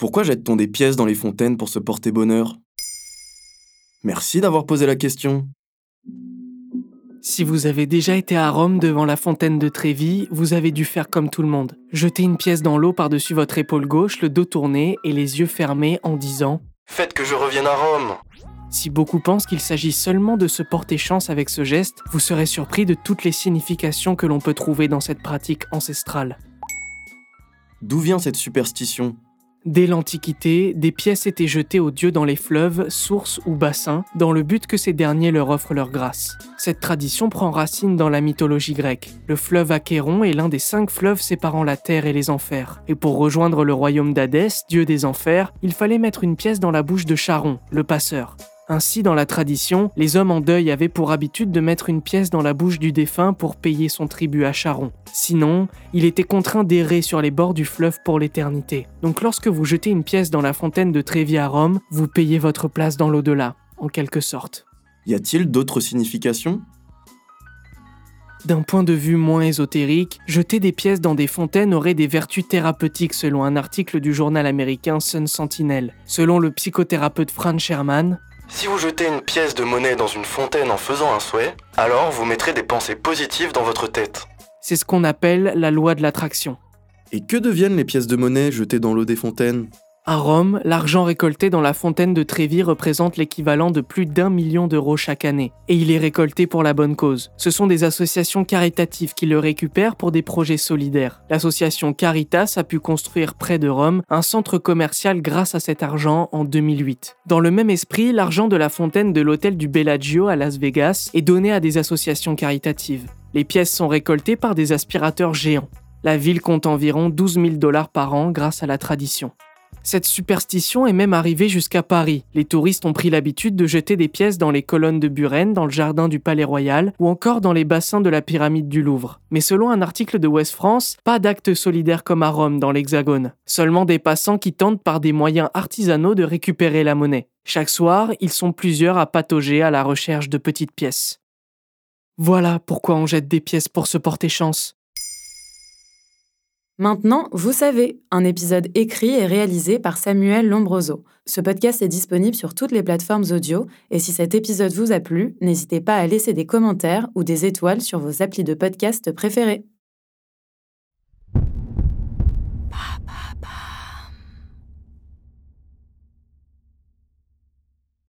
Pourquoi jette-t-on des pièces dans les fontaines pour se porter bonheur? Merci d'avoir posé la question. Si vous avez déjà été à Rome devant la fontaine de Trévi, vous avez dû faire comme tout le monde. Jeter une pièce dans l'eau par-dessus votre épaule gauche, le dos tourné et les yeux fermés en disant Faites que je revienne à Rome Si beaucoup pensent qu'il s'agit seulement de se porter chance avec ce geste, vous serez surpris de toutes les significations que l'on peut trouver dans cette pratique ancestrale. D'où vient cette superstition? Dès l'Antiquité, des pièces étaient jetées aux dieux dans les fleuves, sources ou bassins, dans le but que ces derniers leur offrent leur grâce. Cette tradition prend racine dans la mythologie grecque. Le fleuve Achéron est l'un des cinq fleuves séparant la terre et les enfers. Et pour rejoindre le royaume d'Hadès, dieu des enfers, il fallait mettre une pièce dans la bouche de Charon, le passeur. Ainsi, dans la tradition, les hommes en deuil avaient pour habitude de mettre une pièce dans la bouche du défunt pour payer son tribut à Charon. Sinon, il était contraint d'errer sur les bords du fleuve pour l'éternité. Donc lorsque vous jetez une pièce dans la fontaine de Trévi à Rome, vous payez votre place dans l'au-delà, en quelque sorte. Y a-t-il d'autres significations? D'un point de vue moins ésotérique, jeter des pièces dans des fontaines aurait des vertus thérapeutiques selon un article du journal américain Sun Sentinel. Selon le psychothérapeute Fran Sherman, Si vous jetez une pièce de monnaie dans une fontaine en faisant un souhait, alors vous mettrez des pensées positives dans votre tête. c'est ce qu'on appelle la loi de l'attraction. Et que deviennent les pièces de monnaie jetées dans l'eau des fontaines? À Rome, l'argent récolté dans la fontaine de Trévi représente l'équivalent de plus d'un million d'euros chaque année, et il est récolté pour la bonne cause. Ce sont des associations caritatives qui le récupèrent pour des projets solidaires. L'association Caritas a pu construire près de Rome un centre commercial grâce à cet argent en 2008. Dans le même esprit, l'argent de la fontaine de l'hôtel du Bellagio à Las Vegas est donné à des associations caritatives. Les pièces sont récoltées par des aspirateurs géants. La ville compte environ 12 000 dollars par an grâce à la tradition. Cette superstition est même arrivée jusqu'à Paris. Les touristes ont pris l'habitude de jeter des pièces dans les colonnes de Buren, dans le jardin du Palais Royal ou encore dans les bassins de la pyramide du Louvre. Mais selon un article de West France, pas d'acte solidaire comme à Rome dans l'Hexagone. Seulement des passants qui tentent par des moyens artisanaux de récupérer la monnaie. Chaque soir, ils sont plusieurs à patauger à la recherche de petites pièces. Voilà pourquoi on jette des pièces pour se porter chance. Maintenant, vous savez, un épisode écrit et réalisé par Samuel Lombroso. Ce podcast est disponible sur toutes les plateformes audio, et si cet épisode vous a plu, n'hésitez pas à laisser des commentaires ou des étoiles sur vos applis de podcast préférés.